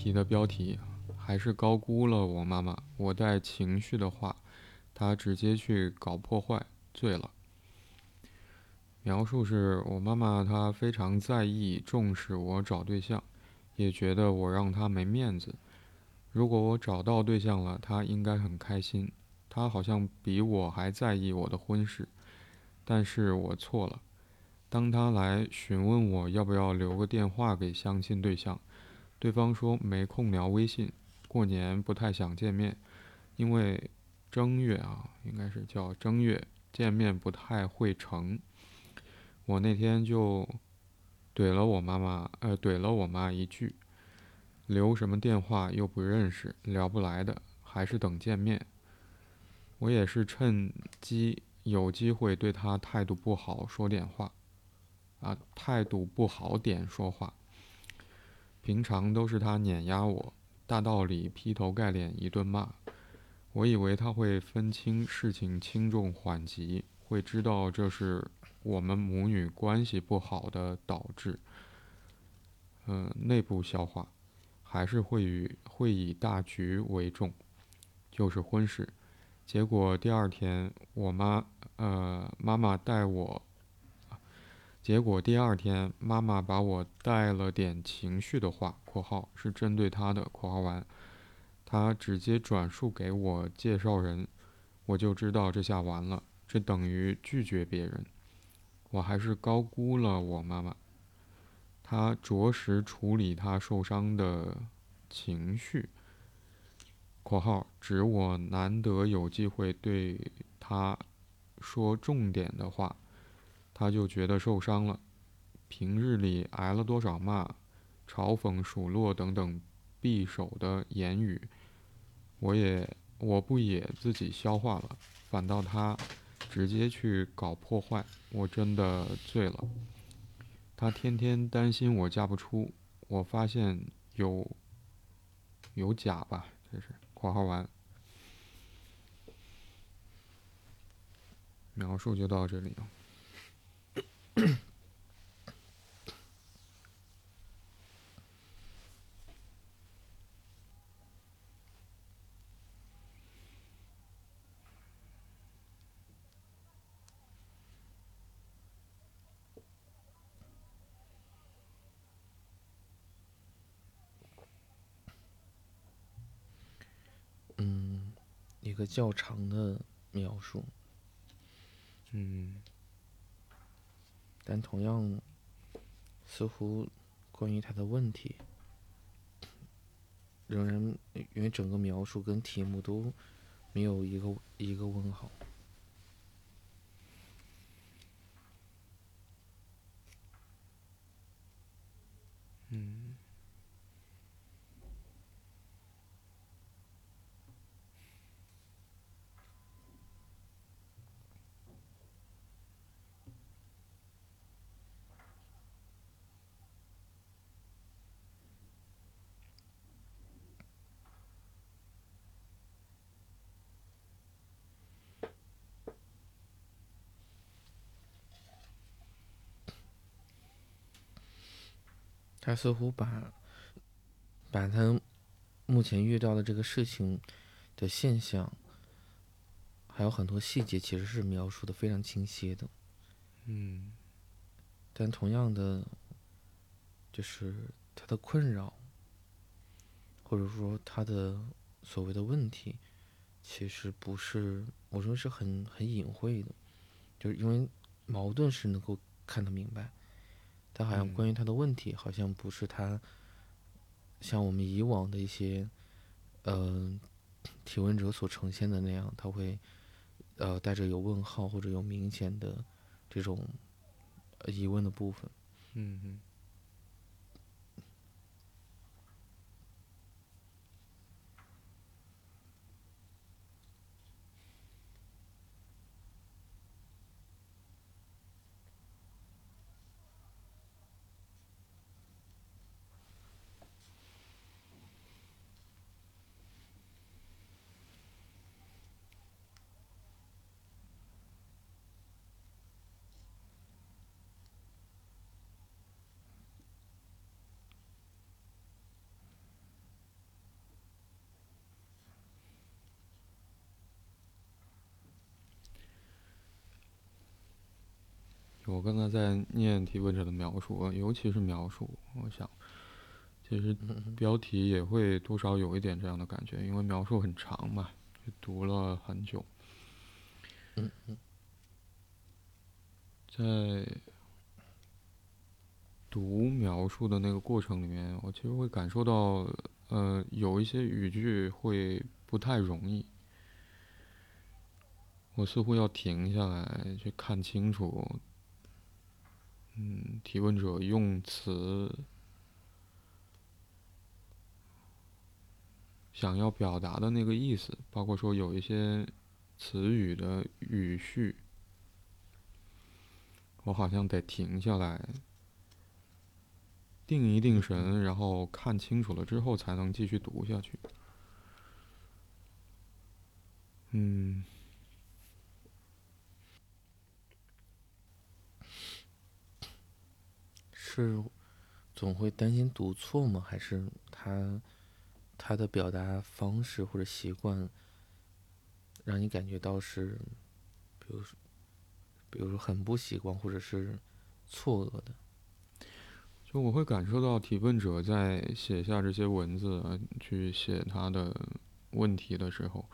题的标题，还是高估了我妈妈。我带情绪的话，她直接去搞破坏，醉了。描述是我妈妈，她非常在意、重视我找对象，也觉得我让她没面子。如果我找到对象了，她应该很开心。她好像比我还在意我的婚事，但是我错了。当她来询问我要不要留个电话给相亲对象，对方说没空聊微信，过年不太想见面，因为正月啊，应该是叫正月，见面不太会成。我那天就怼了我妈妈，呃，怼了我妈一句：“留什么电话又不认识，聊不来的，还是等见面。”我也是趁机有机会对她态度不好说点话，啊，态度不好点说话。平常都是他碾压我，大道理劈头盖脸一顿骂。我以为他会分清事情轻重缓急，会知道这是。我们母女关系不好的导致，嗯，内部消化，还是会以会以大局为重，就是婚事。结果第二天，我妈呃妈妈带我，结果第二天妈妈把我带了点情绪的话（括号是针对她的）（括号完），她直接转述给我介绍人，我就知道这下完了，这等于拒绝别人。我还是高估了我妈妈，她着实处理她受伤的情绪。（括号指我难得有机会对她说重点的话，他就觉得受伤了。平日里挨了多少骂、嘲讽、数落等等匕首的言语，我也我不也自己消化了，反倒他。直接去搞破坏，我真的醉了。他天天担心我嫁不出，我发现有有假吧？这是括号完，描述就到这里了 嗯。一个较长的描述，嗯，但同样，似乎关于他的问题，仍然因为整个描述跟题目都没有一个一个问号，嗯。他似乎把，把他目前遇到的这个事情的现象，还有很多细节，其实是描述的非常清晰的。嗯。但同样的，就是他的困扰，或者说他的所谓的问题，其实不是，我说是很很隐晦的，就是因为矛盾是能够看得明白。但好像关于他的问题，好像不是他像我们以往的一些呃提问者所呈现的那样，他会呃带着有问号或者有明显的这种疑问的部分。嗯嗯。我刚才在念提问者的描述，尤其是描述，我想，其实标题也会多少有一点这样的感觉，因为描述很长嘛，就读了很久。嗯嗯，在读描述的那个过程里面，我其实会感受到，呃，有一些语句会不太容易。我似乎要停下来去看清楚，嗯，提问者用词想要表达的那个意思，包括说有一些词语的语序，我好像得停下来，定一定神，然后看清楚了之后，才能继续读下去。嗯。是总会担心读错吗？还是他他的表达方式或者习惯让你感觉到是，比如说，比如说很不习惯或者是错愕的？就我会感受到提问者在写下这些文字去写他的问题的时候，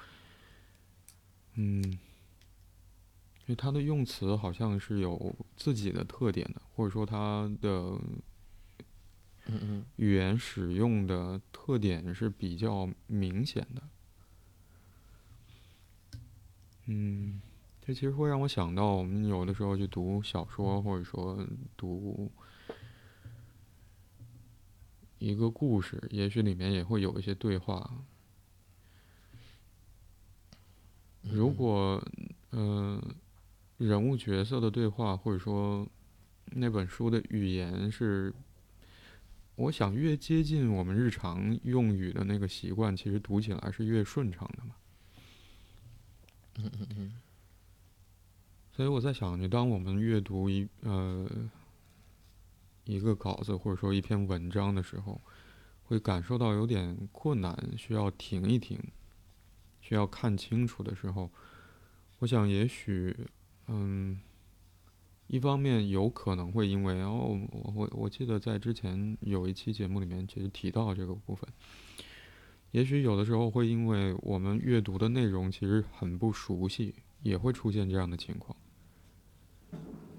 嗯。因为他的用词好像是有自己的特点的，或者说他的语言使用的特点是比较明显的。嗯，这其实会让我想到，我们有的时候去读小说，或者说读一个故事，也许里面也会有一些对话。如果，嗯。人物角色的对话，或者说那本书的语言是，我想越接近我们日常用语的那个习惯，其实读起来是越顺畅的嘛。嗯嗯嗯。所以我在想，你当我们阅读一呃一个稿子或者说一篇文章的时候，会感受到有点困难，需要停一停，需要看清楚的时候，我想也许。嗯，一方面有可能会因为哦，我我我记得在之前有一期节目里面其实提到这个部分，也许有的时候会因为我们阅读的内容其实很不熟悉，也会出现这样的情况。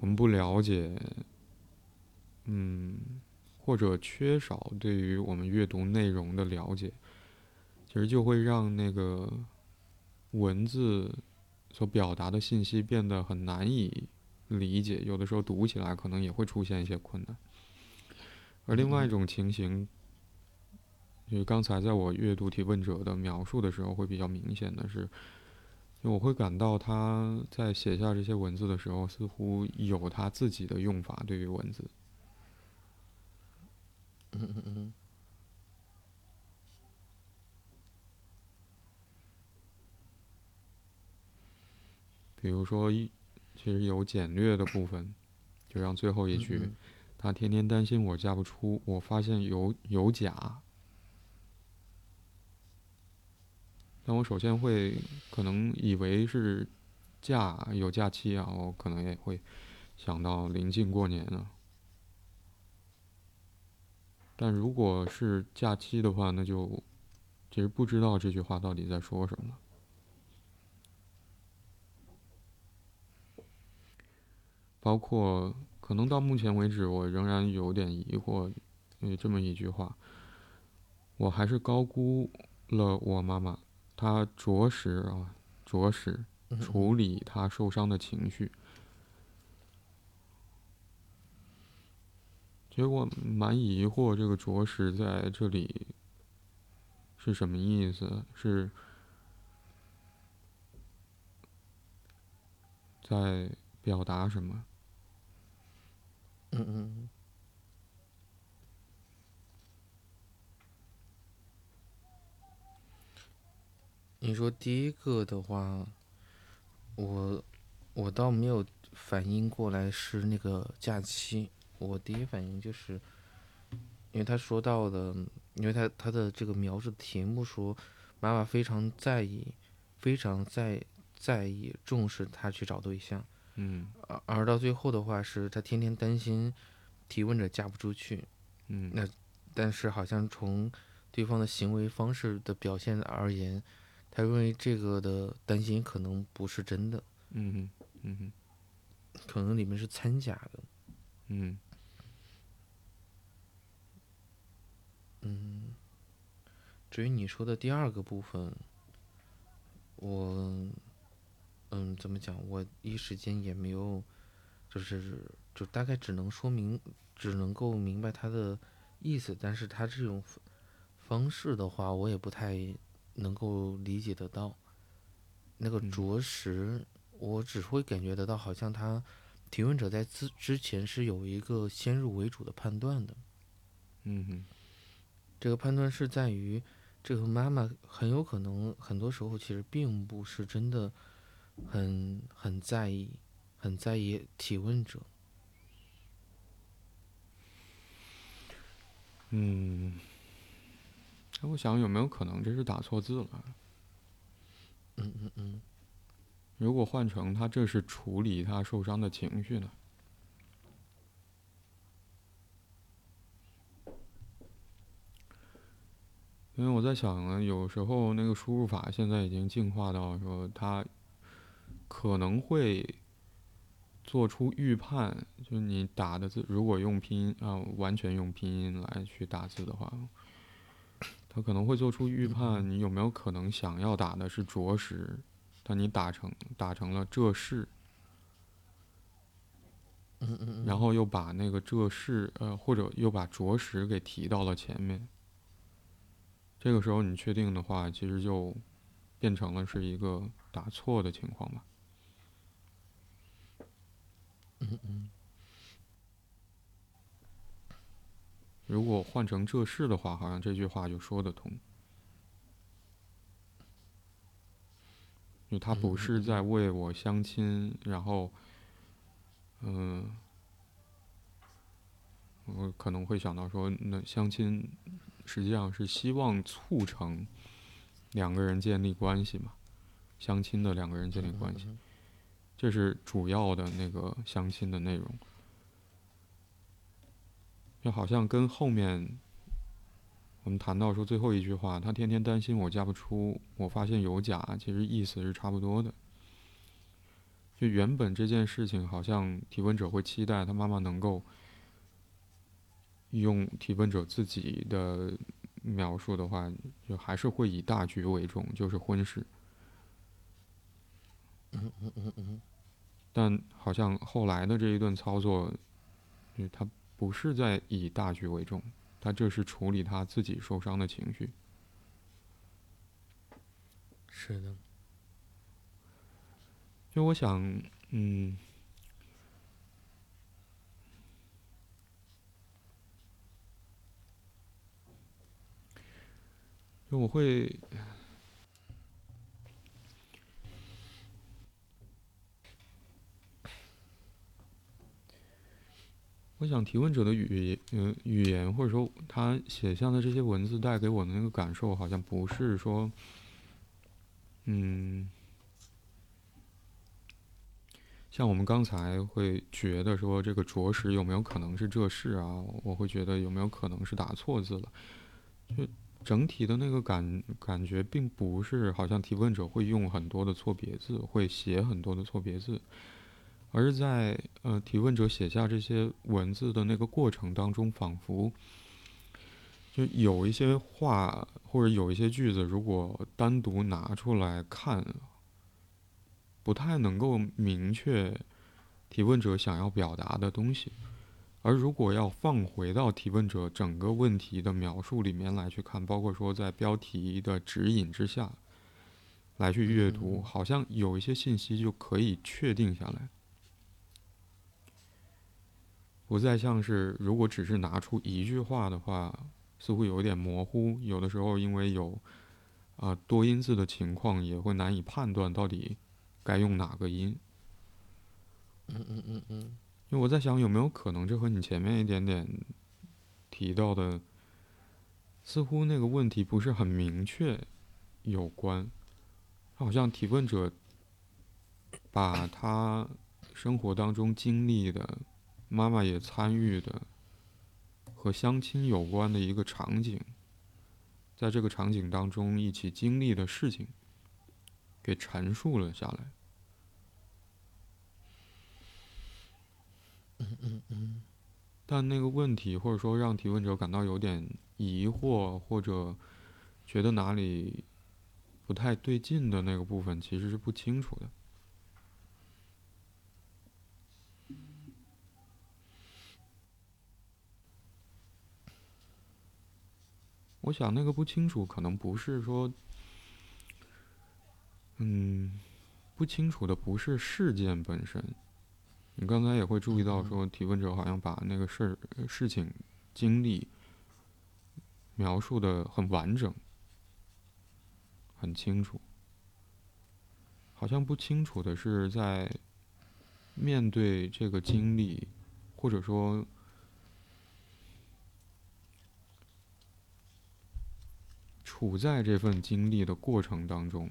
我们不了解，嗯，或者缺少对于我们阅读内容的了解，其实就会让那个文字。所表达的信息变得很难以理解，有的时候读起来可能也会出现一些困难。而另外一种情形，就是刚才在我阅读提问者的描述的时候，会比较明显的是，我会感到他在写下这些文字的时候，似乎有他自己的用法对于文字。嗯嗯嗯。比如说，一其实有简略的部分，就像最后一句，他天天担心我嫁不出，我发现有有假。但我首先会可能以为是假有假期啊，我可能也会想到临近过年了。但如果是假期的话，那就其实不知道这句话到底在说什么。包括可能到目前为止，我仍然有点疑惑，有这么一句话，我还是高估了我妈妈，她着实啊，着实处理她受伤的情绪。结果蛮疑惑，这个着实在这里是什么意思？是在表达什么？嗯嗯，你说第一个的话，我我倒没有反应过来是那个假期，我第一反应就是，因为他说到的，因为他他的这个描述题目说，妈妈非常在意，非常在在意重视他去找对象，嗯。而而到最后的话，是他天天担心提问者嫁不出去，嗯。那但是好像从对方的行为方式的表现而言，他认为这个的担心可能不是真的，嗯哼嗯哼。可能里面是掺假的。嗯。嗯，至于你说的第二个部分，我，嗯，怎么讲？我一时间也没有，就是就大概只能说明，只能够明白他的意思，但是他这种方方式的话，我也不太能够理解得到。那个嗯着实，我只会感觉得到，好像他提问者在之之前是有一个先入为主的判断的。嗯哼这个判断是在于，这个妈妈很有可能很多时候其实并不是真的很很在意，很在意提问者。嗯，那我想有没有可能这是打错字了？嗯嗯嗯，如果换成他这是处理他受伤的情绪呢？因为我在想呢，有时候那个输入法现在已经进化到说它可能会做出预判，就是你打的字如果用拼音啊、完全用拼音来去打字的话，他可能会做出预判，你有没有可能想要打的是着实，但你打成打成了这是，嗯嗯嗯，然后又把那个这是呃或者又把着实给提到了前面。这个时候你确定的话，其实就变成了是一个打错的情况吧。嗯嗯如果换成这是的话，好像这句话就说得通。就他不是在为我相亲，然后，嗯、我可能会想到说，那相亲实际上是希望促成两个人建立关系嘛，相亲的两个人建立关系。这是主要的那个相亲的内容，就好像跟后面我们谈到说最后一句话，他天天担心我嫁不出，我发现有假，其实意思是差不多的。就原本这件事情，好像提问者会期待他妈妈能够用提问者自己的描述的话，就还是会以大局为重，就是婚事。嗯嗯嗯嗯但好像后来的这一顿操作，就是他不是在以大局为重，他这是处理他自己受伤的情绪。是的，就我想，嗯，就我会，我想提问者的语嗯、语言或者说他写下的这些文字带给我的那个感受，好像不是说，嗯。像我们刚才会觉得说这个着实有没有可能是这事啊？我会觉得有没有可能是打错字了？就整体的那个感感觉，并不是好像提问者会用很多的错别字，会写很多的错别字，而是在呃提问者写下这些文字的那个过程当中，仿佛就有一些话或者有一些句子，如果单独拿出来看。不太能够明确提问者想要表达的东西，而如果要放回到提问者整个问题的描述里面来去看，包括说在标题的指引之下来去阅读，好像有一些信息就可以确定下来，不再像是如果只是拿出一句话的话，似乎有点模糊，有的时候因为有啊、呃、多音字的情况，也会难以判断到底。该用哪个音？嗯嗯嗯嗯，因为我在想，有没有可能这和你前面一点点提到的，似乎那个问题不是很明确有关？好像提问者把他生活当中经历的，妈妈也参与的，和相亲有关的一个场景，在这个场景当中一起经历的事情，给陈述了下来。但那个问题，或者说让提问者感到有点疑惑，或者觉得哪里不太对劲的那个部分，其实是不清楚的。我想那个不清楚，可能不是说，嗯，不清楚的不是事件本身。你刚才也会注意到，说提问者好像把那个事儿、事情、经历描述的很完整、很清楚。好像不清楚的是，在面对这个经历，或者说处在这份经历的过程当中。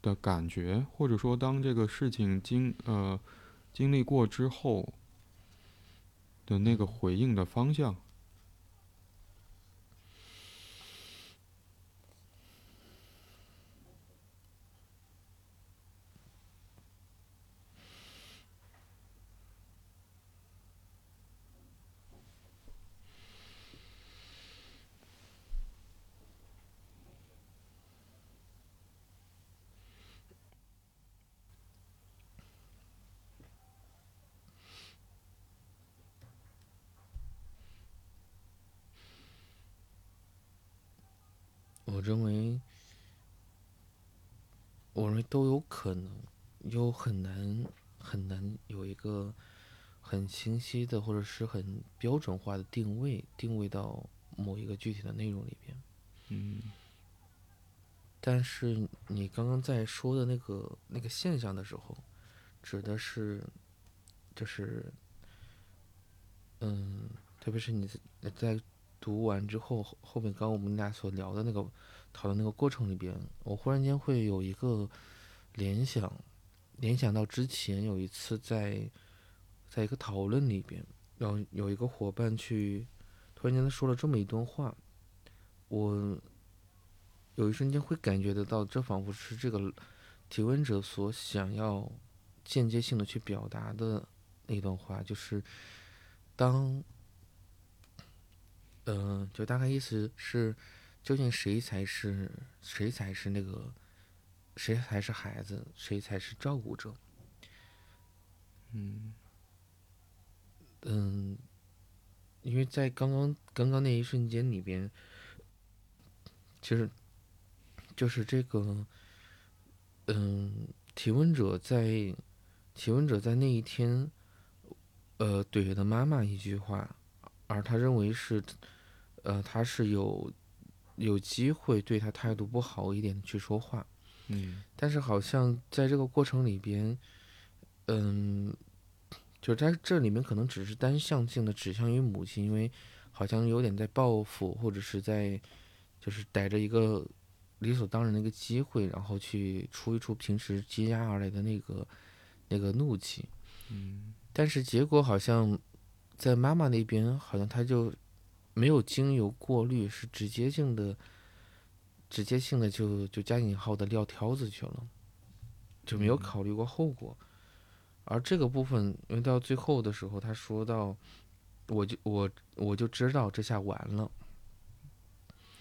的感觉，或者说，当这个事情经呃经历过之后的那个回应的方向。我认为，我认为都有可能，又很难很难有一个很清晰的或者是很标准化的定位，定位到某一个具体的内容里边。嗯。但是你刚刚在说的那个那个现象的时候，指的是，就是，嗯，特别是你在。读完之后，后面刚我们俩所聊的那个讨论那个过程里边，我忽然间会有一个联想，联想到之前有一次在在一个讨论里边，然后有一个伙伴去突然间他说了这么一段话，我有一瞬间会感觉得到，这仿佛是这个提问者所想要间接性的去表达的那段话，就是当。嗯，就大概意思是，究竟谁才是谁才是那个，谁才是孩子，谁才是照顾者？嗯，嗯，因为在刚刚刚刚那一瞬间里边，其实就是这个，嗯，提问者在提问者在那一天，呃，怼了妈妈一句话。而他认为是，呃，他是有有机会对他态度不好一点去说话，嗯，但是好像在这个过程里边，嗯，就是他这里面可能只是单向性的指向于母亲，因为好像有点在报复，或者是在就是逮着一个理所当然的一个机会，然后去出一出平时积压而来的那个那个怒气，嗯，但是结果好像。在妈妈那边，好像他就没有经由过滤，是直接性的、直接性的就就加引号的撂挑子去了，就没有考虑过后果。而这个部分，因为到最后的时候，他说到，我就我我就知道这下完了，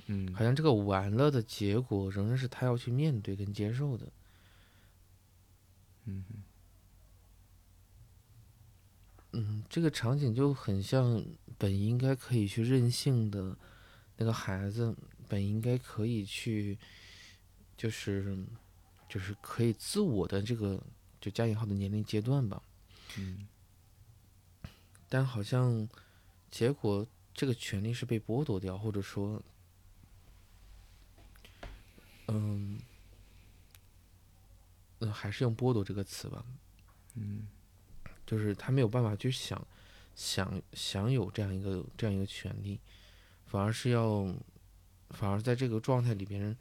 嗯，好像这个完了的结果，仍然是他要去面对跟接受的，嗯。嗯，这个场景就很像本应该可以去任性的那个孩子，本应该可以去，就是就是可以自我的这个就加引号的年龄阶段吧。嗯。但好像结果这个权利是被剥夺掉，或者说，嗯，嗯，还是用剥夺这个词吧。嗯。就是他没有办法去享，享享有这样一个这样一个权利，反而是要，反而在这个状态里边，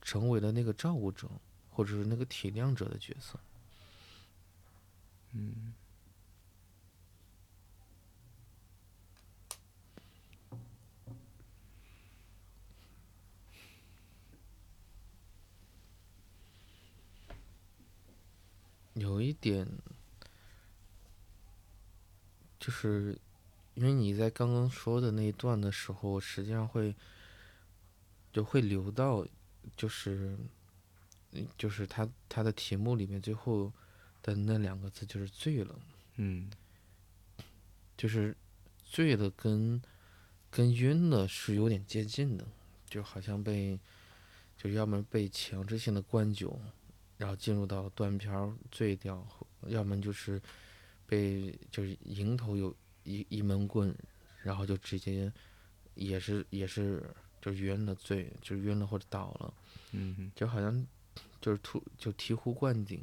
成为了那个照顾者或者是那个体谅者的角色。嗯。有一点，就是因为你在刚刚说的那一段的时候，实际上会就会留到，就是就是他他的题目里面最后的那两个字就是醉了，嗯，就是醉了跟跟晕了是有点接近的，就好像被就要么被强制性的灌酒。然后进入到断片醉掉，要么就是被就是迎头有一一闷棍，然后就直接也是也是就晕了醉，就晕了或者倒了，嗯，就好像就是突就醍醐灌顶，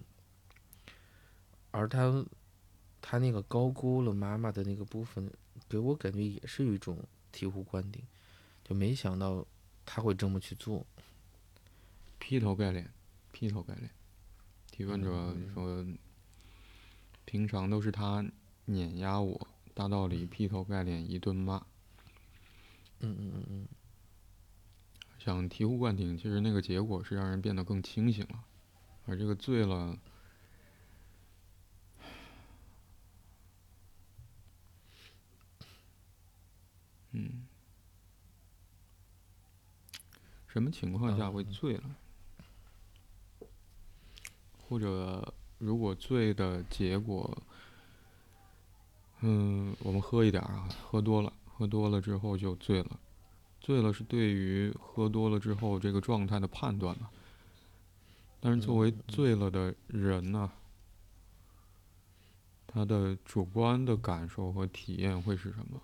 而他他那个高估了妈妈的那个部分，给我感觉也是一种醍醐灌顶，就没想到他会这么去做，劈头盖脸，劈头盖脸。提问者说：“平常都是他碾压我，大道理劈头盖脸一顿骂。”嗯嗯嗯嗯。想醍醐灌顶，其实那个结果是让人变得更清醒了，而这个醉了，什么情况下会醉了？或者，如果醉的结果，嗯，我们喝一点啊，喝多了，喝多了之后就醉了。醉了是对于喝多了之后这个状态的判断嘛？但是作为醉了的人呢，他的主观的感受和体验会是什么？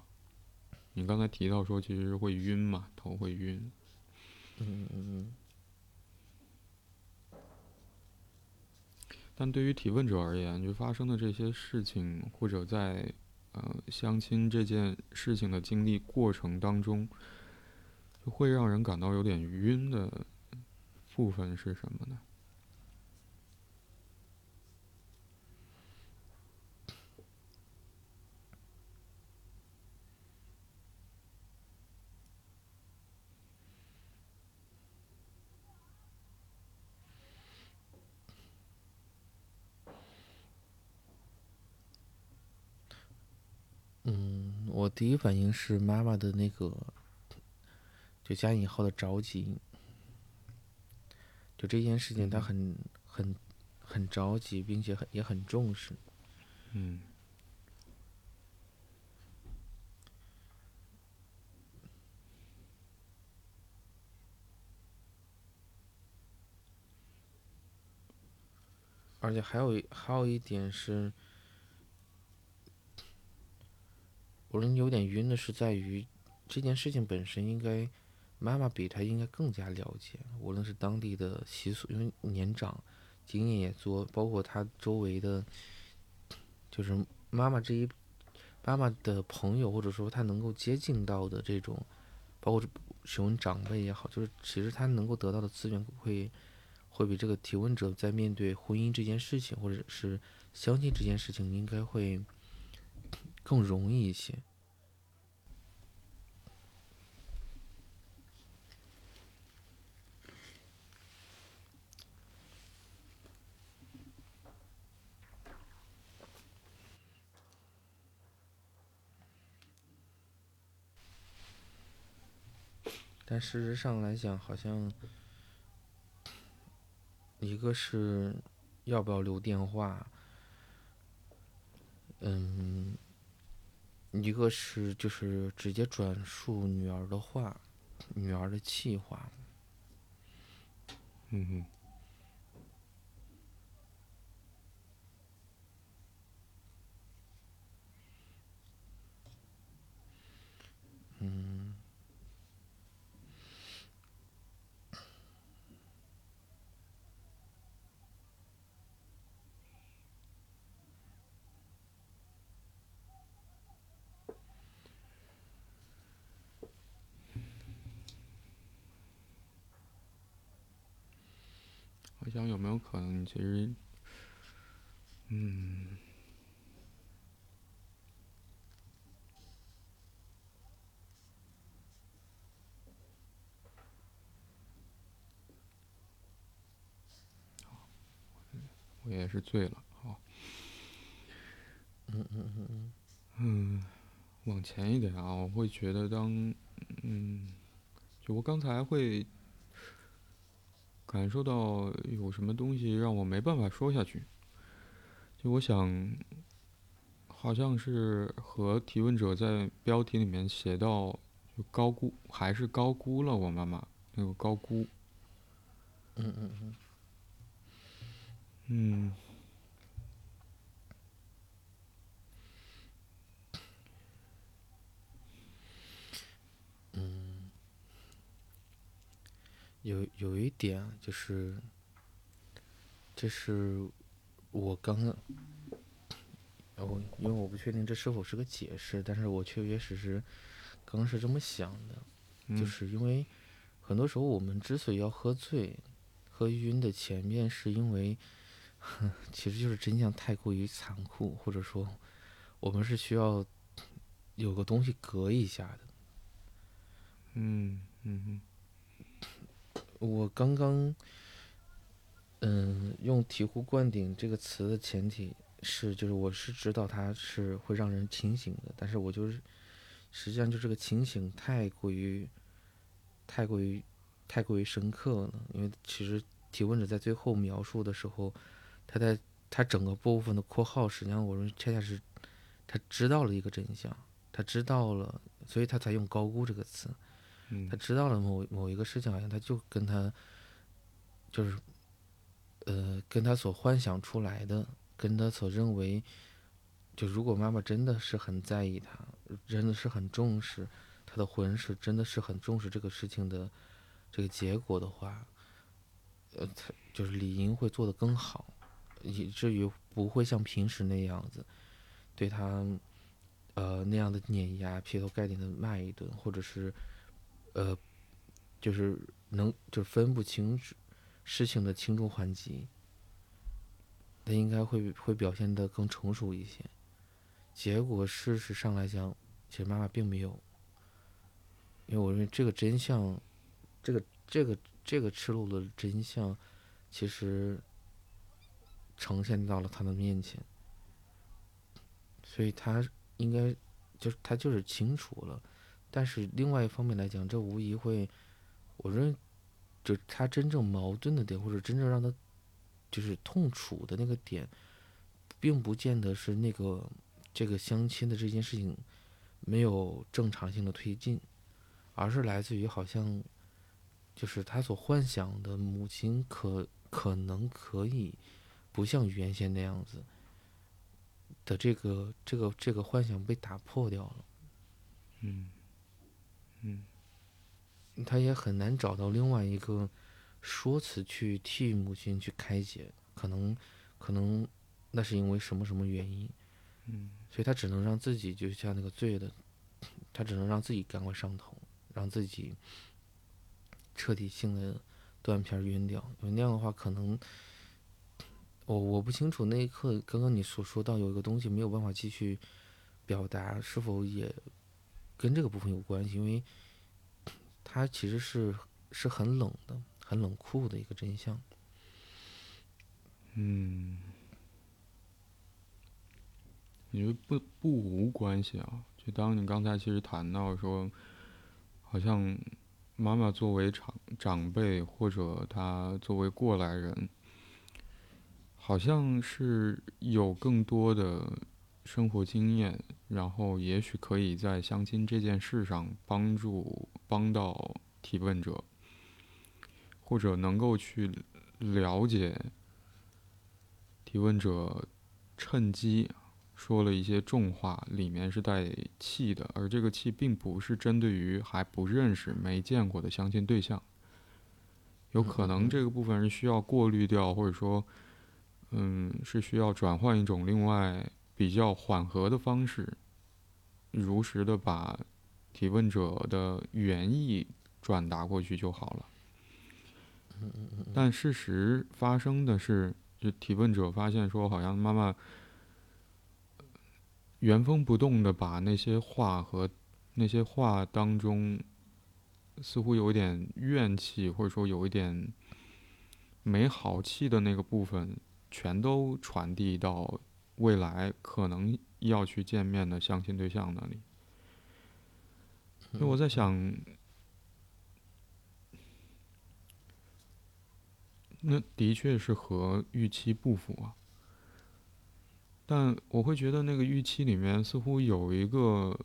你刚才提到说，其实会晕嘛，头会晕。嗯嗯嗯。但对于提问者而言，就发生的这些事情，或者在呃相亲这件事情的经历过程当中，就会让人感到有点晕的部分是什么呢？我第一反应是妈妈的那个，就加引号的着急，就这件事情，她很很很着急，并且很也很重视。嗯。而且还有还有一点是。我人有点晕的是在于，这件事情本身应该妈妈比他应该更加了解，无论是当地的习俗，因为年长，经验也多，包括他周围的，就是妈妈这一妈妈的朋友，或者说他能够接近到的这种，包括询问长辈也好，就是其实他能够得到的资源会会比这个提问者在面对婚姻这件事情，或者是相亲这件事情，应该会。更容易一些，但事实上来讲，好像一个是要不要留电话，嗯。一个是就是直接转述女儿的话，女儿的气话。嗯哼。想有没有可能，其实，嗯，我也是醉了，好，嗯嗯嗯嗯，嗯，往前一点啊，我会觉得当，嗯，就我刚才会。感受到有什么东西让我没办法说下去，就我想，好像是和提问者在标题里面写到，就高估还是高估了我妈妈那个高估，嗯嗯嗯，嗯。嗯，有有一点就是，这是我刚刚，我因为我不确定这是否是个解释，但是我确确实实刚刚是这么想的，就是因为很多时候我们之所以要喝醉、喝晕的前面，是因为 其实就是真相太过于残酷，或者说我们是需要有个东西隔一下的。嗯嗯嗯我刚刚，嗯，用醍醐灌顶这个词的前提是，就是我是知道它是会让人清醒的，但是我就是，实际上就这个清醒太过于，太过于，太过于深刻了。因为其实提问者在最后描述的时候，他在他整个部分的括号，实际上我认为恰恰是他知道了一个真相，他知道了，所以他才用高估这个词。他知道了某某一个事情，好像他就跟他，就是，呃，跟他所幻想出来的，跟他所认为，就如果妈妈真的是很在意他，真的是很重视他的婚事，真的是很重视这个事情的这个结果的话，呃，他就是理应会做得更好，以至于不会像平时那样子对他，呃，那样的碾压、劈头盖脸的骂一顿，或者是。呃，就是能就分不清事情的轻重缓急，他应该会会表现的更成熟一些。结果事实上来讲，其实妈妈并没有，因为我认为这个真相，这个这个这个赤裸裸的真相，其实呈现到了他的面前，所以他应该就是他就是清楚了。但是另外一方面来讲，这无疑会，我认为，就他真正矛盾的点，或者真正让他就是痛楚的那个点，并不见得是那个这个相亲的这件事情没有正常性的推进，而是来自于好像就是他所幻想的母亲可可能可以不像原先那样子的这个这个这个幻想被打破掉了，嗯。嗯，他也很难找到另外一个说辞去替母亲去开解，可能，可能那是因为什么什么原因，嗯，所以他只能让自己就像那个醉的，他只能让自己赶快上头，让自己彻底性的断片晕掉，因为那样的话可能，我我不清楚那一刻刚刚你所说到有一个东西没有办法继续表达，是否也。跟这个部分有关系，因为 它其实是是很冷的、很冷酷的一个真相。嗯，你说不不无关系啊？就当你刚才其实谈到说，好像妈妈作为长长辈或者她作为过来人，好像是有更多的。生活经验，然后也许可以在相亲这件事上帮助帮到提问者，或者能够去了解提问者趁机说了一些重话，里面是带气的，而这个气并不是针对于还不认识、没见过的相亲对象，有可能这个部分是需要过滤掉，或者说，嗯，是需要转换一种另外。比较缓和的方式，如实的把提问者的原意转达过去就好了。但事实发生的是，就提问者发现说，好像妈妈原封不动的把那些话和那些话当中，似乎有一点怨气，或者说有一点没好气的那个部分，全都传递到未来可能要去见面的相亲对象那里。所以我在想，那的确是和预期不符啊。但我会觉得那个预期里面似乎有一个，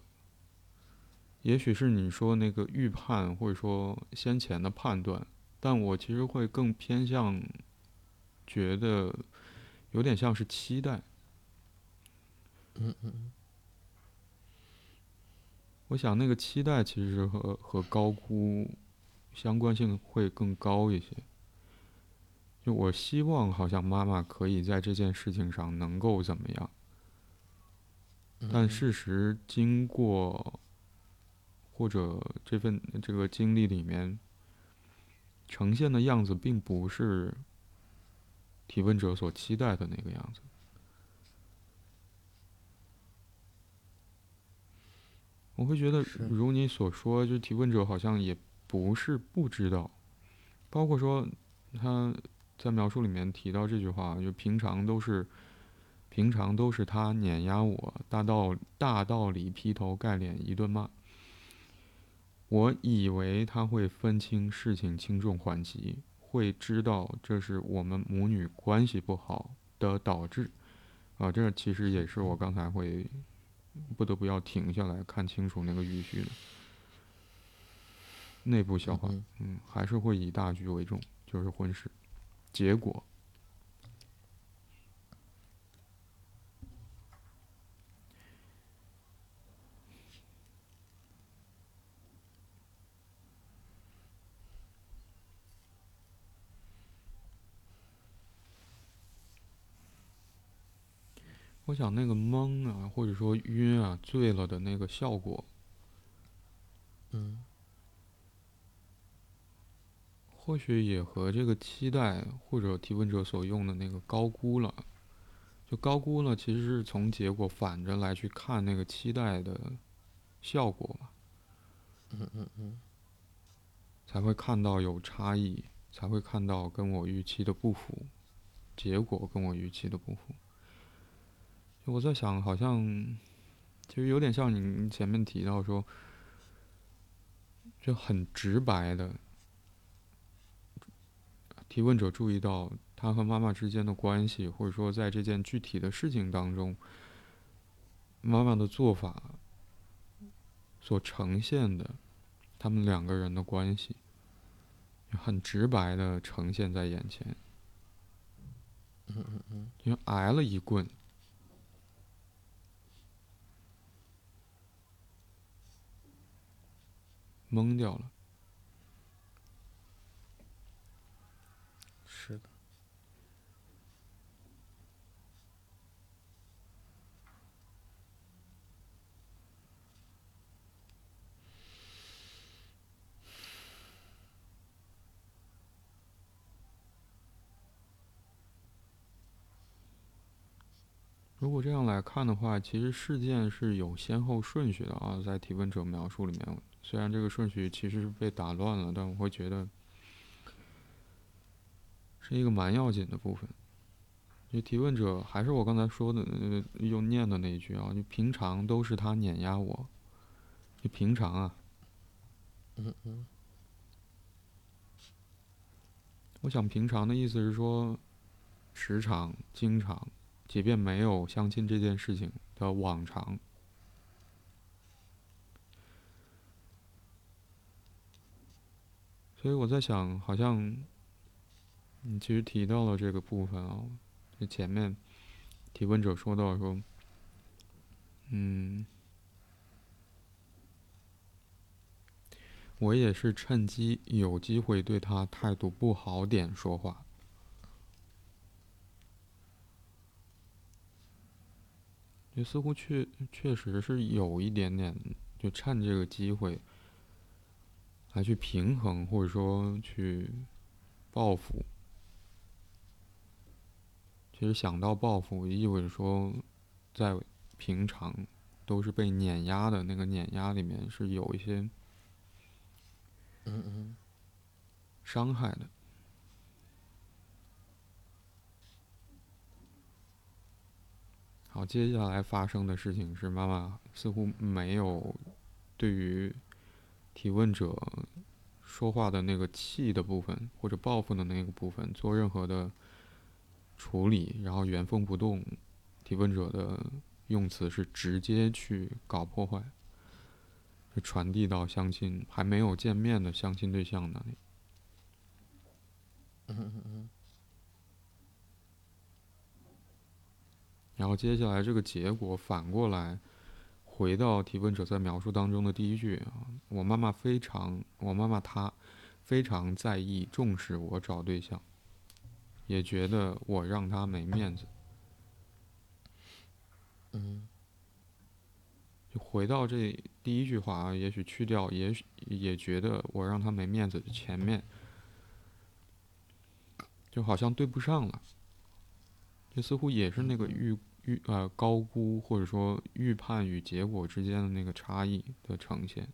也许是你说那个预判或者说先前的判断，但我其实会更偏向，觉得有点像是期待。嗯嗯。我想那个期待其实和和高估相关性会更高一些。就我希望，好像妈妈可以在这件事情上能够怎么样，但事实经过或者这份这个经历里面呈现的样子，并不是提问者所期待的那个样子。我会觉得，如你所说，就提问者好像也不是不知道，包括说他。在描述里面提到这句话，就平常都是，平常都是他碾压我，大道大道理劈头盖脸一顿骂。我以为他会分清事情轻重缓急，会知道这是我们母女关系不好的导致。啊，这其实也是我刚才会不得不要停下来看清楚那个语序的内部消化。嗯，还是会以大局为重，就是婚事。结果，我想那个懵啊，或者说晕啊、醉了的那个效果，嗯。或许也和这个期待或者提问者所用的那个高估了，就高估了，其实是从结果反着来去看那个期待的效果嘛。嗯嗯嗯。才会看到有差异，才会看到跟我预期的不符，结果跟我预期的不符。我在想，好像其实有点像你前面提到说，就很直白的。提问者注意到他和妈妈之间的关系，或者说在这件具体的事情当中，妈妈的做法所呈现的他们两个人的关系，很直白的呈现在眼前。嗯嗯嗯，因为挨了一棍，懵掉了。是的。如果这样来看的话，其实事件是有先后顺序的啊，在提问者描述里面，虽然这个顺序其实是被打乱了，但我会觉得。是一个蛮要紧的部分。就提问者还是我刚才说的又念的那一句啊，就平常都是他碾压我。就平常啊。嗯嗯。我想平常的意思是说，时常、经常，即便没有相亲这件事情的往常。所以我在想，好像。你其实提到了这个部分啊，就前面提问者说到说，嗯，我也是趁机有机会对他态度不好点说话，就似乎确确实是有一点点，就趁这个机会来去平衡或者说去报复。其实想到报复，意味着说，在平常都是被碾压的那个碾压里面，是有一些嗯嗯伤害的。好接下来发生的事情是，妈妈似乎没有对于提问者说话的那个气的部分或者报复的那个部分做任何的处理，然后原封不动，提问者的用词是直接去搞破坏，就传递到相亲还没有见面的相亲对象那里。嗯嗯嗯。然后接下来这个结果反过来，回到提问者在描述当中的第一句啊，我妈妈非常，我妈妈她非常在意重视我找对象，也觉得我让她没面子。嗯。就回到这第一句话啊，也许去掉，也许也觉得我让她没面子，前面就好像对不上了。这似乎也是那个预预呃高估或者说预判与结果之间的那个差异的呈现。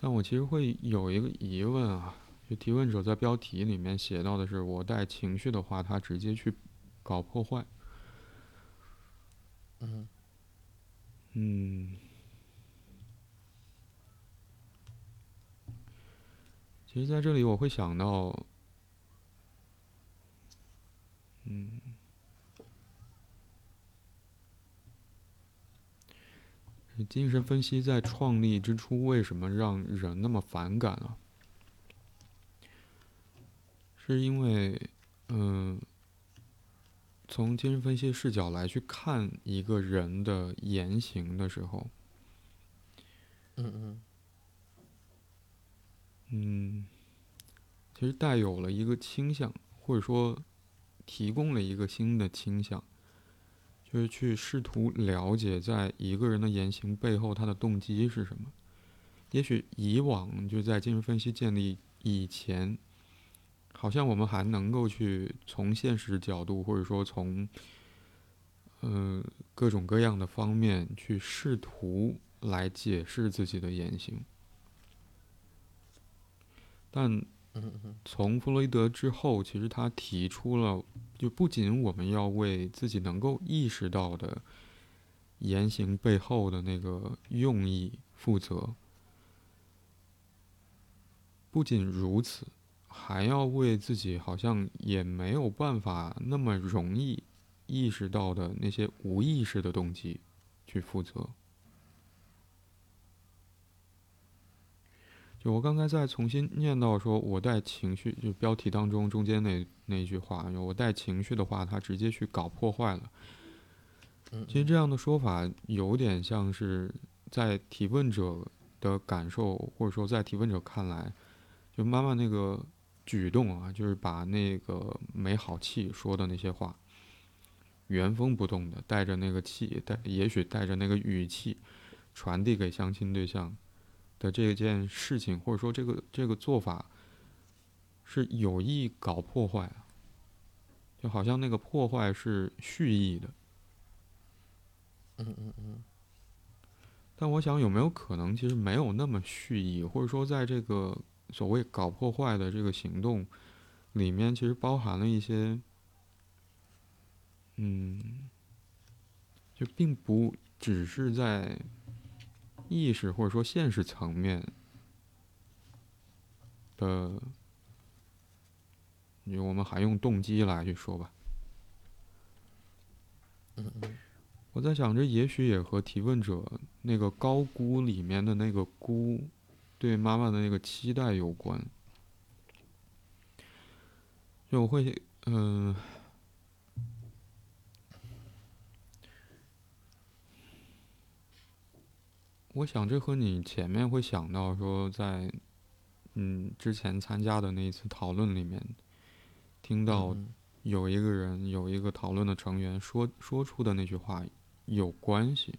但我其实会有一个疑问啊，就提问者在标题里面写到的是我带情绪的话，他直接去搞破坏。嗯。嗯。其实，在这里我会想到，嗯。精神分析在创立之初，为什么让人那么反感啊？是因为，嗯，从精神分析视角来去看一个人的言行的时候，嗯嗯，嗯，其实带有了一个倾向，或者说提供了一个新的倾向。就是去试图了解，在一个人的言行背后，他的动机是什么。也许以往就在精神分析建立以前，好像我们还能够去从现实角度，或者说从嗯各种各样的方面去试图来解释自己的言行。但从弗洛伊德之后，其实他提出了。就不仅我们要为自己能够意识到的言行背后的那个用意负责，不仅如此，还要为自己好像也没有办法那么容易意识到的那些无意识的动机去负责。就我刚才再重新念到说，我带情绪，就标题当中中间那那句话，我带情绪的话，他直接去搞破坏了。其实这样的说法有点像是在提问者的感受，或者说在提问者看来，就妈妈那个举动啊，就是把那个没好气说的那些话，原封不动的带着那个气，带也许带着那个语气，传递给相亲对象。的这件事情，或者说这个这个做法，是有意搞破坏啊，就好像那个破坏是蓄意的。嗯嗯嗯。但我想，有没有可能，其实没有那么蓄意，或者说，在这个所谓搞破坏的这个行动里面，其实包含了一些，嗯，就并不只是在。意识或者说现实层面的，我们还用动机来去说吧。我在想，这也许也和提问者那个高估里面的那个估对妈妈的那个期待有关。就我会，嗯。我想，这和你前面会想到说，在嗯之前参加的那一次讨论里面，听到有一个人有一个讨论的成员说说出的那句话有关系，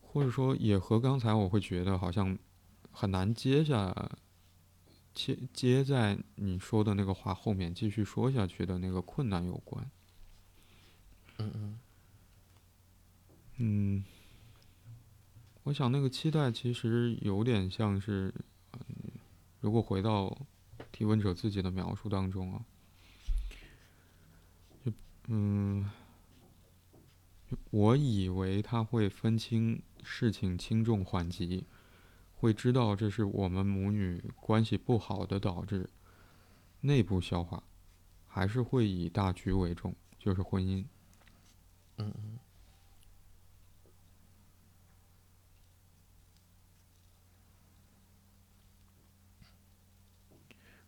或者说也和刚才我会觉得好像很难接下接接在你说的那个话后面继续说下去的那个困难有关。嗯嗯嗯，我想那个期待其实有点像是，如果回到提问者自己的描述当中啊，就嗯，我以为他会分清事情轻重缓急，会知道这是我们母女关系不好的导致，内部消化，还是会以大局为重，就是婚姻。嗯嗯。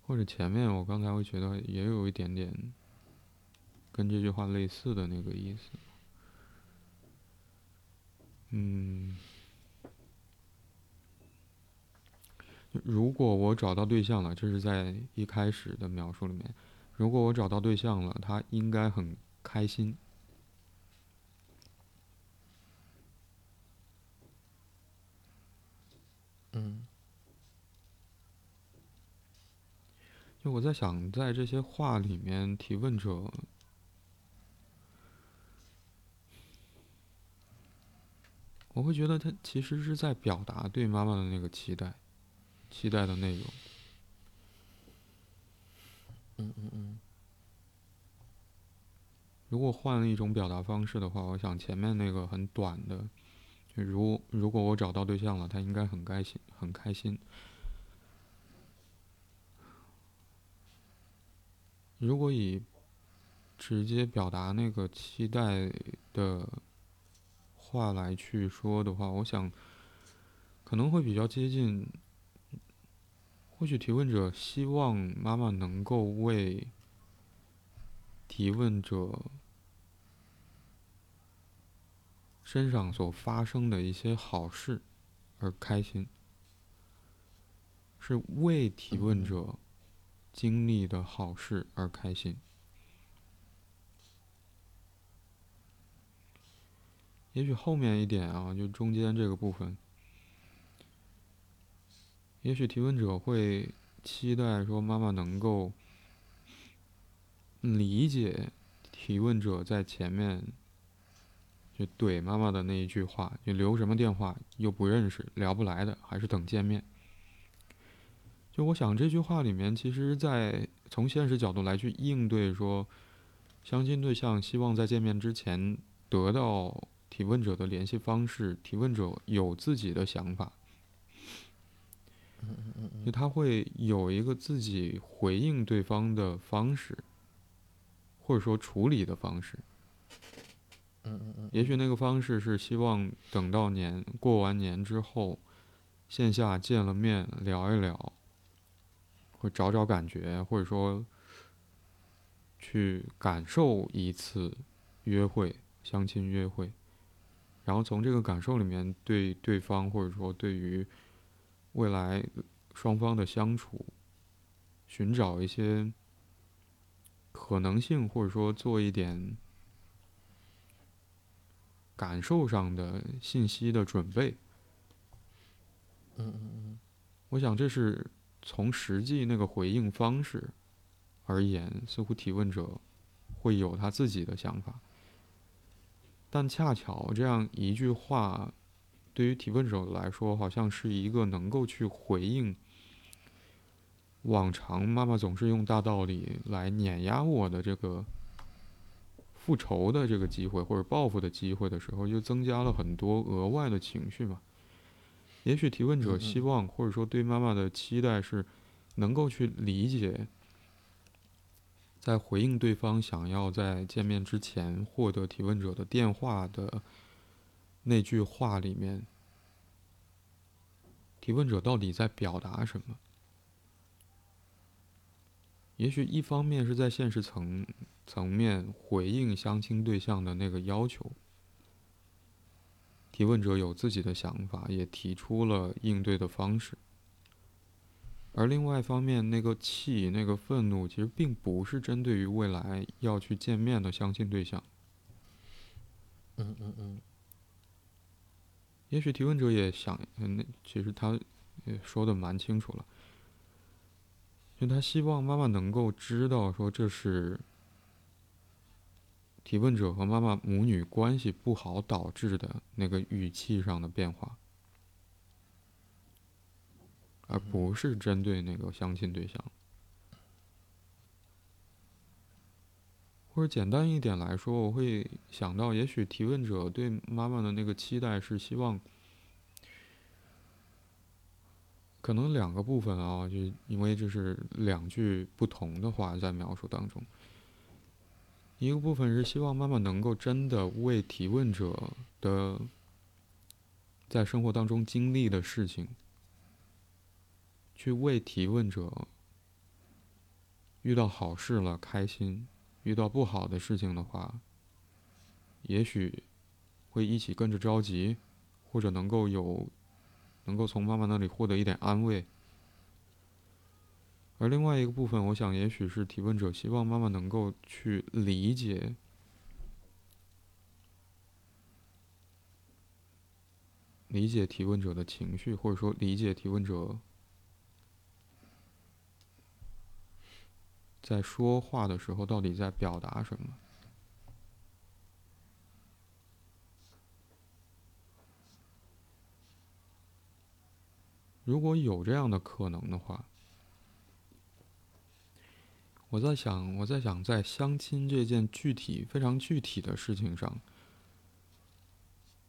或者前面我刚才会觉得也有一点点跟这句话类似的那个意思，嗯，如果我找到对象了，这是在一开始的描述里面，如果我找到对象了，他应该很开心。嗯。就我在想，在这些话里面，提问者，我会觉得他其实是在表达对妈妈的那个期待，期待的内容。嗯嗯嗯。如果换了一种表达方式的话，我想前面那个很短的，就如如果我找到对象了，他应该很开心，很开心。如果以直接表达那个期待的话来去说的话，我想可能会比较接近。或许提问者希望妈妈能够为提问者身上所发生的一些好事而开心，是为提问者。经历的好事而开心。也许后面一点啊，就中间这个部分，也许提问者会期待说妈妈能够理解提问者在前面就怼妈妈的那一句话：“就留什么电话？又不认识，聊不来的，还是等见面。”就我想这句话里面，其实，在从现实角度来去应对说，相亲对象希望在见面之前得到提问者的联系方式，提问者有自己的想法，就他会有一个自己回应对方的方式，或者说处理的方式。也许那个方式是希望等到年过完年之后，线下见了面聊一聊。会找找感觉，或者说去感受一次约会、相亲约会，然后从这个感受里面对对方，或者说对于未来双方的相处，寻找一些可能性，或者说做一点感受上的信息的准备。嗯嗯嗯，我想这是。从实际那个回应方式而言，似乎提问者会有他自己的想法，但恰巧这样一句话，对于提问者来说，好像是一个能够去回应往常妈妈总是用大道理来碾压我的这个复仇的这个机会或者报复的机会的时候，就增加了很多额外的情绪嘛。也许提问者希望，或者说对妈妈的期待是，能够去理解，在回应对方想要在见面之前获得提问者的电话的那句话里面，提问者到底在表达什么？也许一方面是在现实层层面回应相亲对象的那个要求。提问者有自己的想法，也提出了应对的方式。而另外一方面，那个气、那个愤怒，其实并不是针对于未来要去见面的相亲对象。嗯嗯嗯。也许提问者也想，那其实他也说的蛮清楚了。就他希望妈妈能够知道，说这是提问者和妈妈母女关系不好导致的那个语气上的变化，而不是针对那个相亲对象。或者简单一点来说，我会想到，也许提问者对妈妈的那个期待是希望。可能两个部分啊，就因为这是两句不同的话在描述当中。一个部分是希望妈妈能够真的为提问者的在生活当中经历的事情，去为提问者遇到好事了开心，遇到不好的事情的话，也许会一起跟着着急，或者能够有。能够从妈妈那里获得一点安慰，而另外一个部分，我想也许是提问者希望妈妈能够去理解，理解提问者的情绪，或者说理解提问者在说话的时候到底在表达什么。如果有这样的可能的话，我在想，我在想，在相亲这件具体、非常具体的事情上，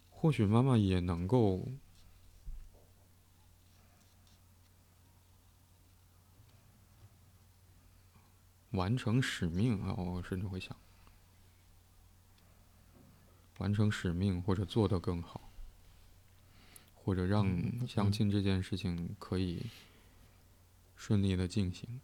或许妈妈也能够完成使命啊！我甚至会想，完成使命或者做得更好。或者让相亲这件事情可以顺利的进行。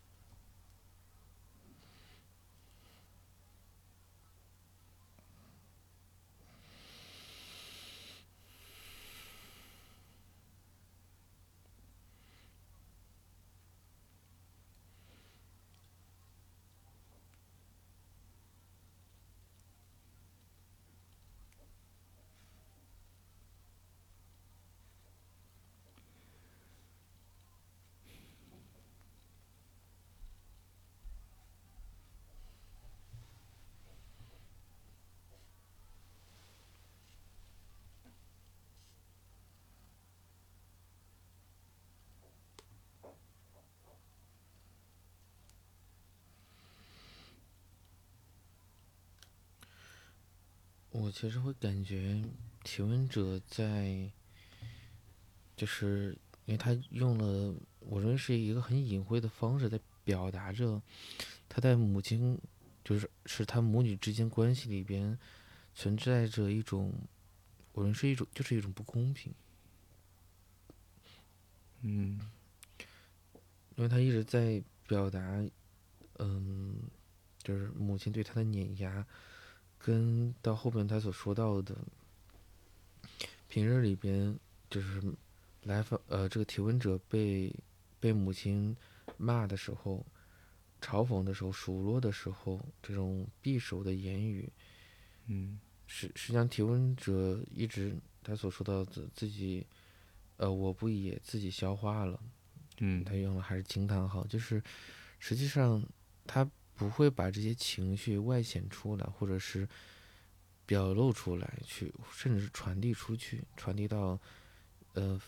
我其实会感觉提问者在，就是因为他用了我认为是一个很隐晦的方式，在表达着他在母亲，就是是他母女之间关系里边存在着一种，我认为是一种就是一种不公平。嗯，因为他一直在表达，嗯，就是母亲对他的碾压。跟到后边他所说到的，平日里边就是来访呃这个提问者被被母亲骂的时候，嘲讽的时候，数落的时候，这种匕首的言语，嗯，实实际上提问者一直他所说到的自己，呃我不也自己消化了，嗯，他用了还是惊叹号，就是实际上他。不会把这些情绪外显出来，或者是表露出来，去甚至是传递出去，传递到呃，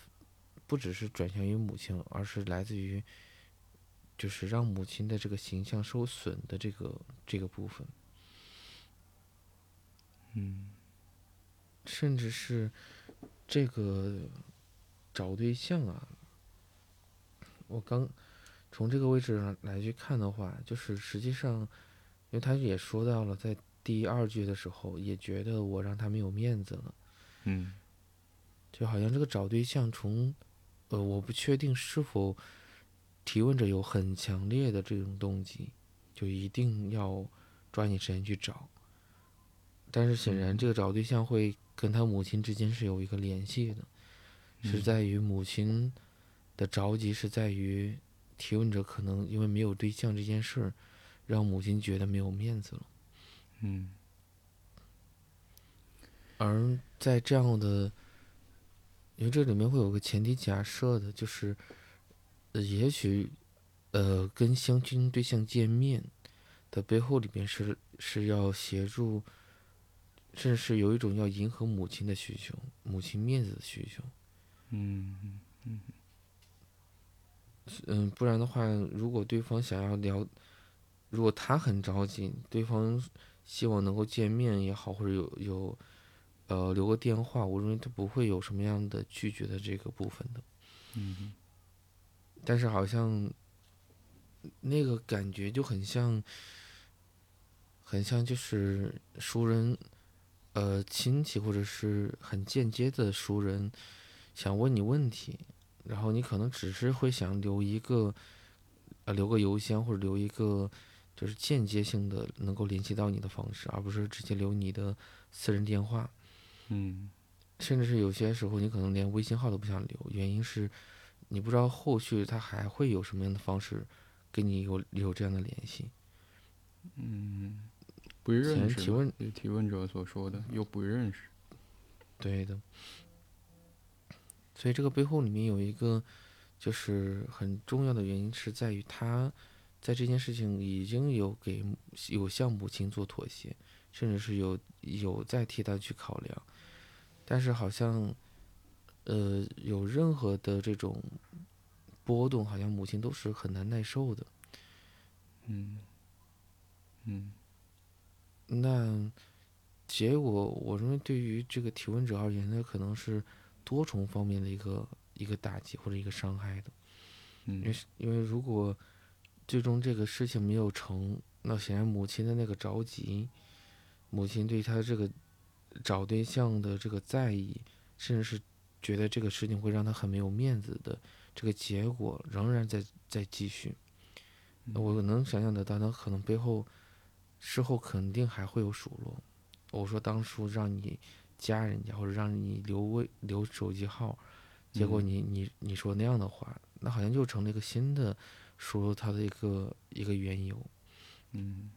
不只是转向于母亲，而是来自于就是让母亲的这个形象受损的这个这个部分，嗯，甚至是这个找对象啊，我刚。从这个位置上来去看的话，就是实际上，因为他也说到了，在第二句的时候，也觉得我让他没有面子了，嗯，就好像这个找对象，从，呃，我不确定是否提问者有很强烈的这种动机，就一定要抓紧时间去找，但是显然这个找对象会跟他母亲之间是有一个联系的，是在于母亲的着急是在于。提问者可能因为没有对象这件事儿，让母亲觉得没有面子了。嗯。而在这样的因为这里面会有个前提假设的，就是，呃，也许，呃，跟相亲对象见面的背后里面是是要协助，甚至是有一种要迎合母亲的需求，母亲面子的需求。嗯嗯嗯。嗯，不然的话，如果对方想要聊，如果他很着急，对方希望能够见面也好，或者有有。呃，留个电话，我认为他不会有什么样的拒绝的这个部分的。嗯。但是好像那个感觉就很像，很像就是熟人，呃，亲戚或者是很间接的熟人，想问你问题，然后你可能只是会想留一个，呃，留个邮箱或者留一个就是间接性的能够联系到你的方式，而不是直接留你的私人电话。嗯，甚至是有些时候，你可能连微信号都不想留，原因是，你不知道后续他还会有什么样的方式，跟你有有这样的联系。嗯，不认识。提问提问者所说的又不认识。对的。所以这个背后里面有一个，就是很重要的原因是在于他，在这件事情已经有给有向母亲做妥协，甚至是有有在替他去考量。但是好像，呃，有任何的这种波动，好像母亲都是很难耐受的。嗯，嗯，那结果，我认为对于这个提问者而言，那可能是多重方面的一个一个打击或者一个伤害的。嗯，因为因为如果最终这个事情没有成，那显然母亲的那个着急，母亲对他这个。找对象的这个在意，甚至是觉得这个事情会让他很没有面子的这个结果，仍然在在继续。我能想象得到，他可能背后事后肯定还会有数落。我说当初让你加人家，或者让你留微留手机号，结果你你你说那样的话，那好像就成了一个新的输入他的一个一个缘由。嗯。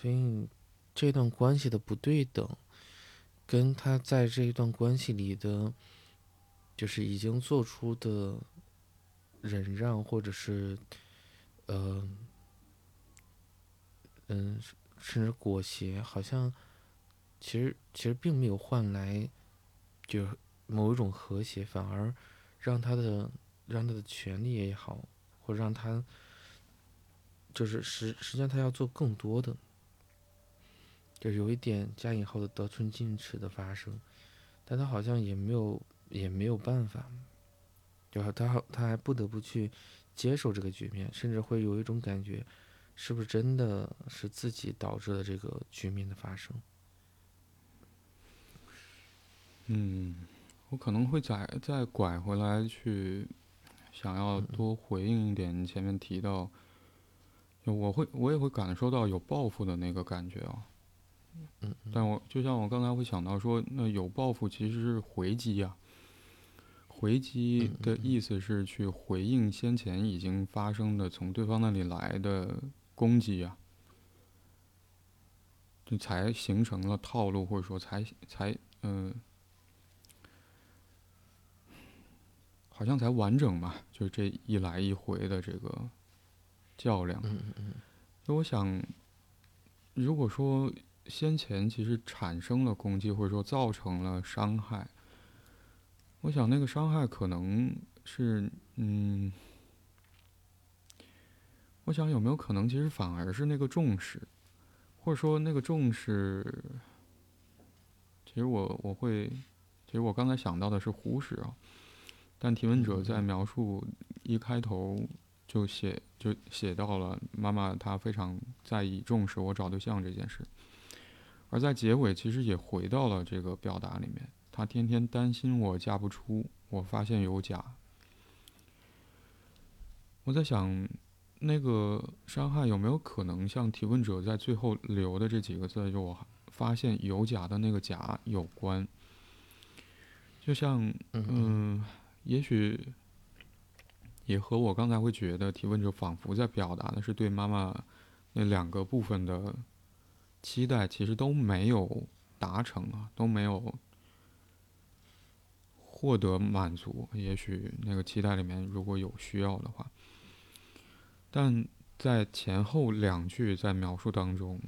所以，这段关系的不对等，跟他在这一段关系里的，就是已经做出的忍让，或者是，呃，嗯，甚至裹挟，好像其实其实并没有换来，就是某一种和谐，反而让他的让他的权利也好，或者让他，就是实实际上他要做更多的。就有一点加引号的得寸进尺的发生，但他好像也没有也没有办法，就他他还不得不去接受这个局面，甚至会有一种感觉，是不是真的是自己导致了这个局面的发生？嗯，我可能会再再拐回来去，想要多回应一点你前面提到，我会我也会感受到有报复的那个感觉啊。嗯，但我就像我刚才会想到说，那有报复其实是回击呀。回击的意思是去回应先前已经发生的从对方那里来的攻击啊，就才形成了套路，或者说才才嗯，好像才完整吧，就是这一来一回的这个较量。嗯嗯嗯。那我想，如果说。先前其实产生了攻击，或者说造成了伤害。我想那个伤害可能是，嗯，我想有没有可能，其实反而是那个重视，或者说那个重视，其实我我会，其实我刚才想到的是忽视啊。但提问者在描述一开头就写就写到了妈妈她非常在意重视我找对象这件事。而在结尾，其实也回到了这个表达里面。他天天担心我嫁不出，我发现有假。我在想，那个伤害有没有可能像提问者在最后留的这几个字，就我发现有假的那个假有关？就像嗯，也许也和我刚才会觉得提问者仿佛在表达的是对妈妈那两个部分的期待，其实都没有达成啊，都没有获得满足。也许那个期待里面如果有需要的话，但在前后两句在描述当中，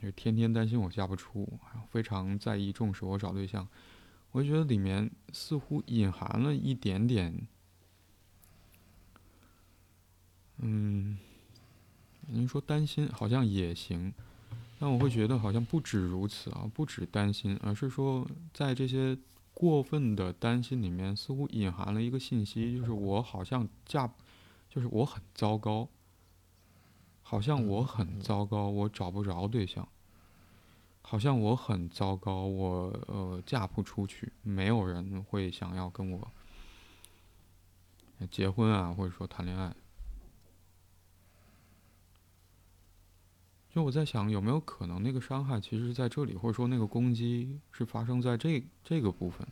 就天天担心我嫁不出，非常在意重视我找对象。我觉得里面似乎隐含了一点点，嗯，您说担心好像也行，但我会觉得好像不止如此啊，不止担心，而是说在这些过分的担心里面，似乎隐含了一个信息，就是我好像嫁，就是我很糟糕，好像我很糟糕，我找不着对象。好像我很糟糕，我呃嫁不出去，没有人会想要跟我结婚啊，或者说谈恋爱。就我在想，有没有可能那个伤害其实是在这里，或者说那个攻击是发生在这这个部分？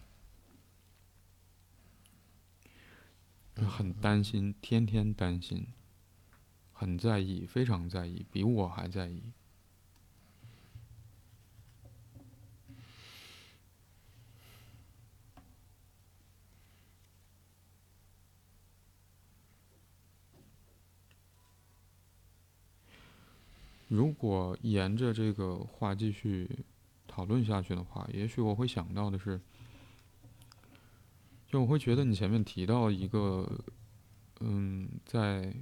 很担心，天天担心，很在意，非常在意，比我还在意。如果沿着这个话继续讨论下去的话，也许我会想到的是，就我会觉得你前面提到一个，嗯，在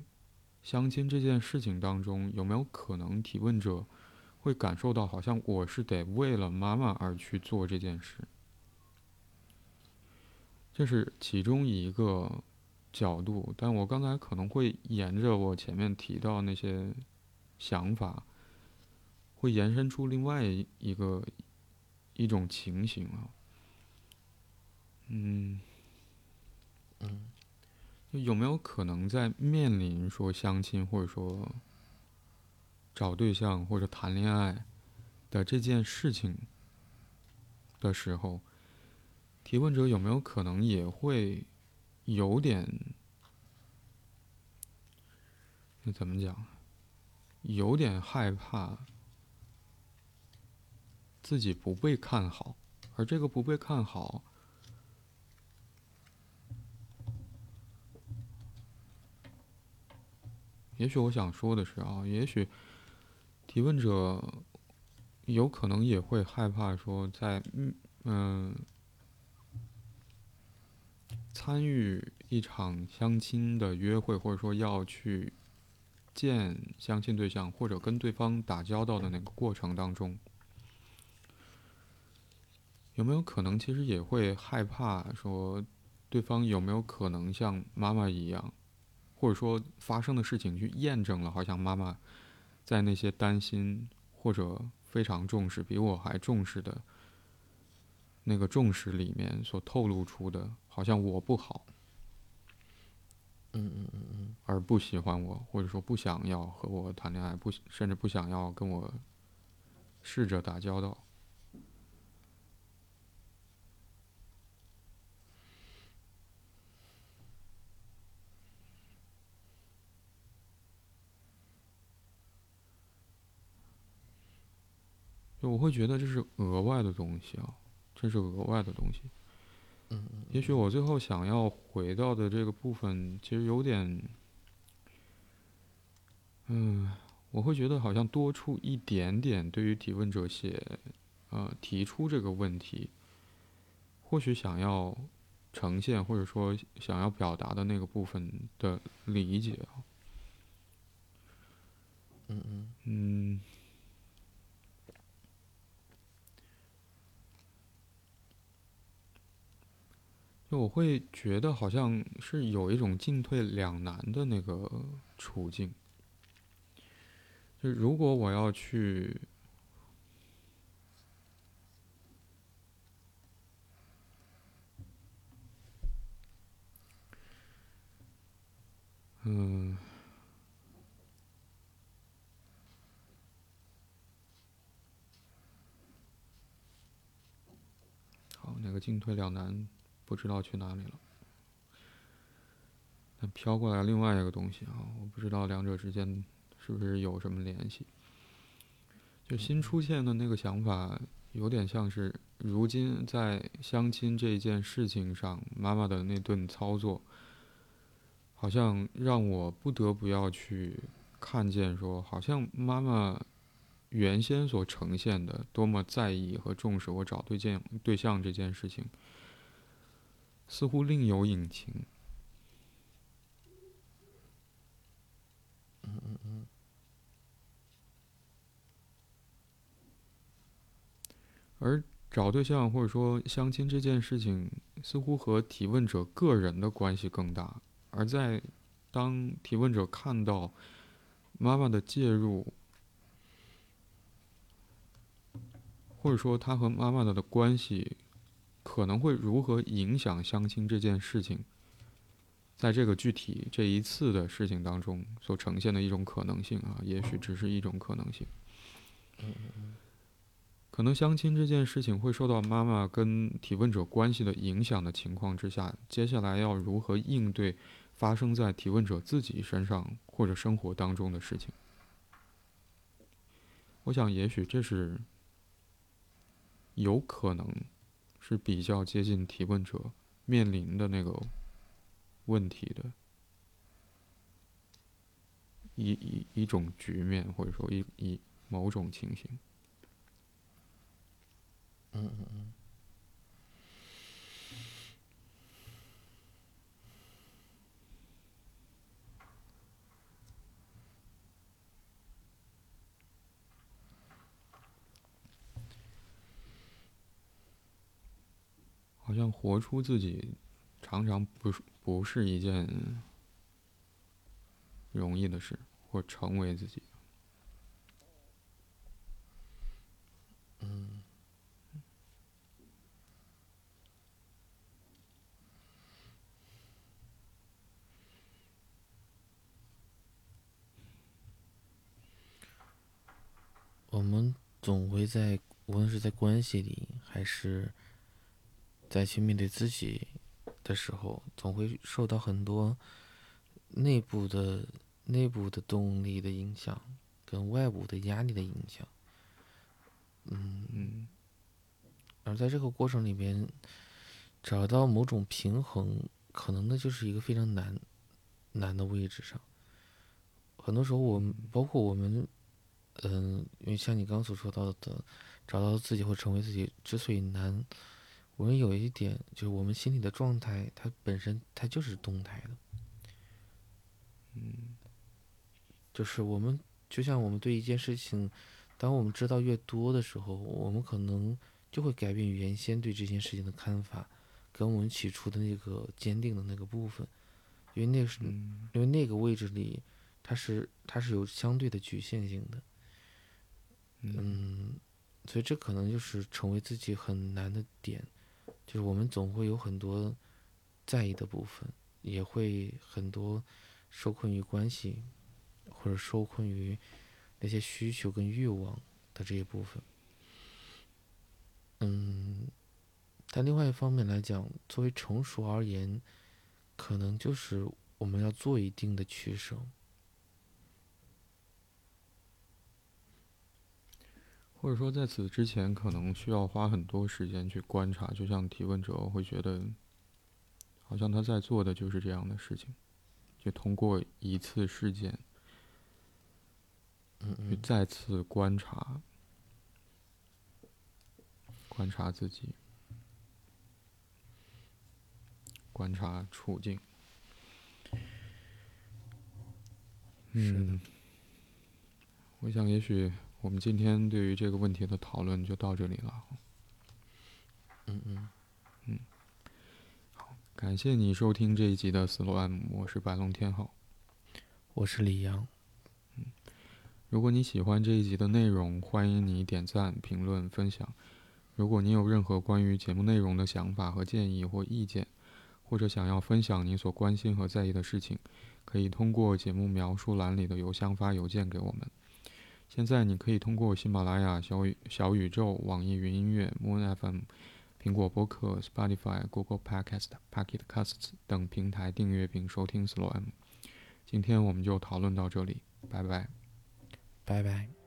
相亲这件事情当中，有没有可能提问者会感受到好像我是得为了妈妈而去做这件事？这是其中一个角度，但我刚才可能会沿着我前面提到那些。想法会延伸出另外一个一种情形啊，嗯，嗯，有没有可能在面临说相亲或者说找对象或者谈恋爱的这件事情的时候，提问者有没有可能也会有点，那怎么讲？有点害怕自己不被看好，而这个不被看好，也许我想说的是啊，也许提问者有可能也会害怕说，在嗯嗯参与一场相亲的约会，或者说要去。见相亲对象或者跟对方打交道的那个过程当中，有没有可能其实也会害怕说，对方有没有可能像妈妈一样，或者说发生的事情去验证了，好像妈妈在那些担心或者非常重视、比我还重视的那个重视里面所透露出的，好像我不好。嗯嗯嗯嗯，而不喜欢我，或者说不想要和我谈恋爱，不甚至不想要跟我试着打交道。我会觉得这是额外的东西啊，这是额外的东西。嗯也许我最后想要回到的这个部分，其实有点，嗯，我会觉得好像多出一点点对于提问者写，呃，提出这个问题，或许想要呈现或者说想要表达的那个部分的理解啊。嗯嗯嗯。就我会觉得好像是有一种进退两难的那个处境。就如果我要去，嗯，好，那个进退两难。不知道去哪里了。但飘过来另外一个东西啊，我不知道两者之间是不是有什么联系。就新出现的那个想法，有点像是如今在相亲这件事情上，妈妈的那顿操作，好像让我不得不要去看见，说好像妈妈原先所呈现的多么在意和重视我找对象对象这件事情，似乎另有隐情。嗯嗯嗯。而找对象或者说相亲这件事情，似乎和提问者个人的关系更大。而在当提问者看到妈妈的介入，或者说他和妈妈的的关系可能会如何影响相亲这件事情，在这个具体这一次的事情当中所呈现的一种可能性啊，也许只是一种可能性。可能相亲这件事情会受到妈妈跟提问者关系的影响的情况之下，接下来要如何应对发生在提问者自己身上或者生活当中的事情？我想，也许这是有可能是比较接近提问者面临的那个问题的一一一种局面，或者说一一某种情形。嗯嗯嗯，好像活出自己，常常不是不是一件容易的事，或成为自己。嗯。我们总会在，无论是在关系里，还是在去面对自己的时候，总会受到很多内部的、内部的动力的影响，跟外部的压力的影响。嗯嗯。而在这个过程里边，找到某种平衡，可能那就是一个非常难、难的位置上。很多时候，我们包括我们。嗯，因为像你刚刚所说到的，找到自己或成为自己之所以难，我们有一点就是我们心里的状态，它本身它就是动态的。嗯，就是我们就像我们对一件事情，当我们知道越多的时候，我们可能就会改变原先对这件事情的看法，跟我们起初的那个坚定的那个部分，因为那是因为那个位置里，它是它是有相对的局限性的。嗯，所以这可能就是成为自己很难的点，就是我们总会有很多在意的部分，也会很多受困于关系，或者受困于那些需求跟欲望的这一部分。嗯，但另外一方面来讲，作为成熟而言，可能就是我们要做一定的取舍。或者说，在此之前，可能需要花很多时间去观察。就像提问者会觉得，好像他在做的就是这样的事情，就通过一次事件，去再次观察，观察自己，观察处境。嗯，我想也许。我们今天对于这个问题的讨论就到这里了。嗯嗯嗯，好，感谢你收听这一集的斯洛安姆，我是白龙天浩，我是李阳。嗯，如果你喜欢这一集的内容，欢迎你点赞、评论、分享。如果你有任何关于节目内容的想法和建议或意见，或者想要分享你所关心和在意的事情，可以通过节目描述栏里的邮箱发邮件给我们。现在你可以通过喜马拉雅、小宇小宇宙、网易云音乐、Moon FM 苹果播客、Spotify、Google Podcast、Pocket Casts 等平台订阅并收听 Slow M。今天我们就讨论到这里，拜拜。拜拜。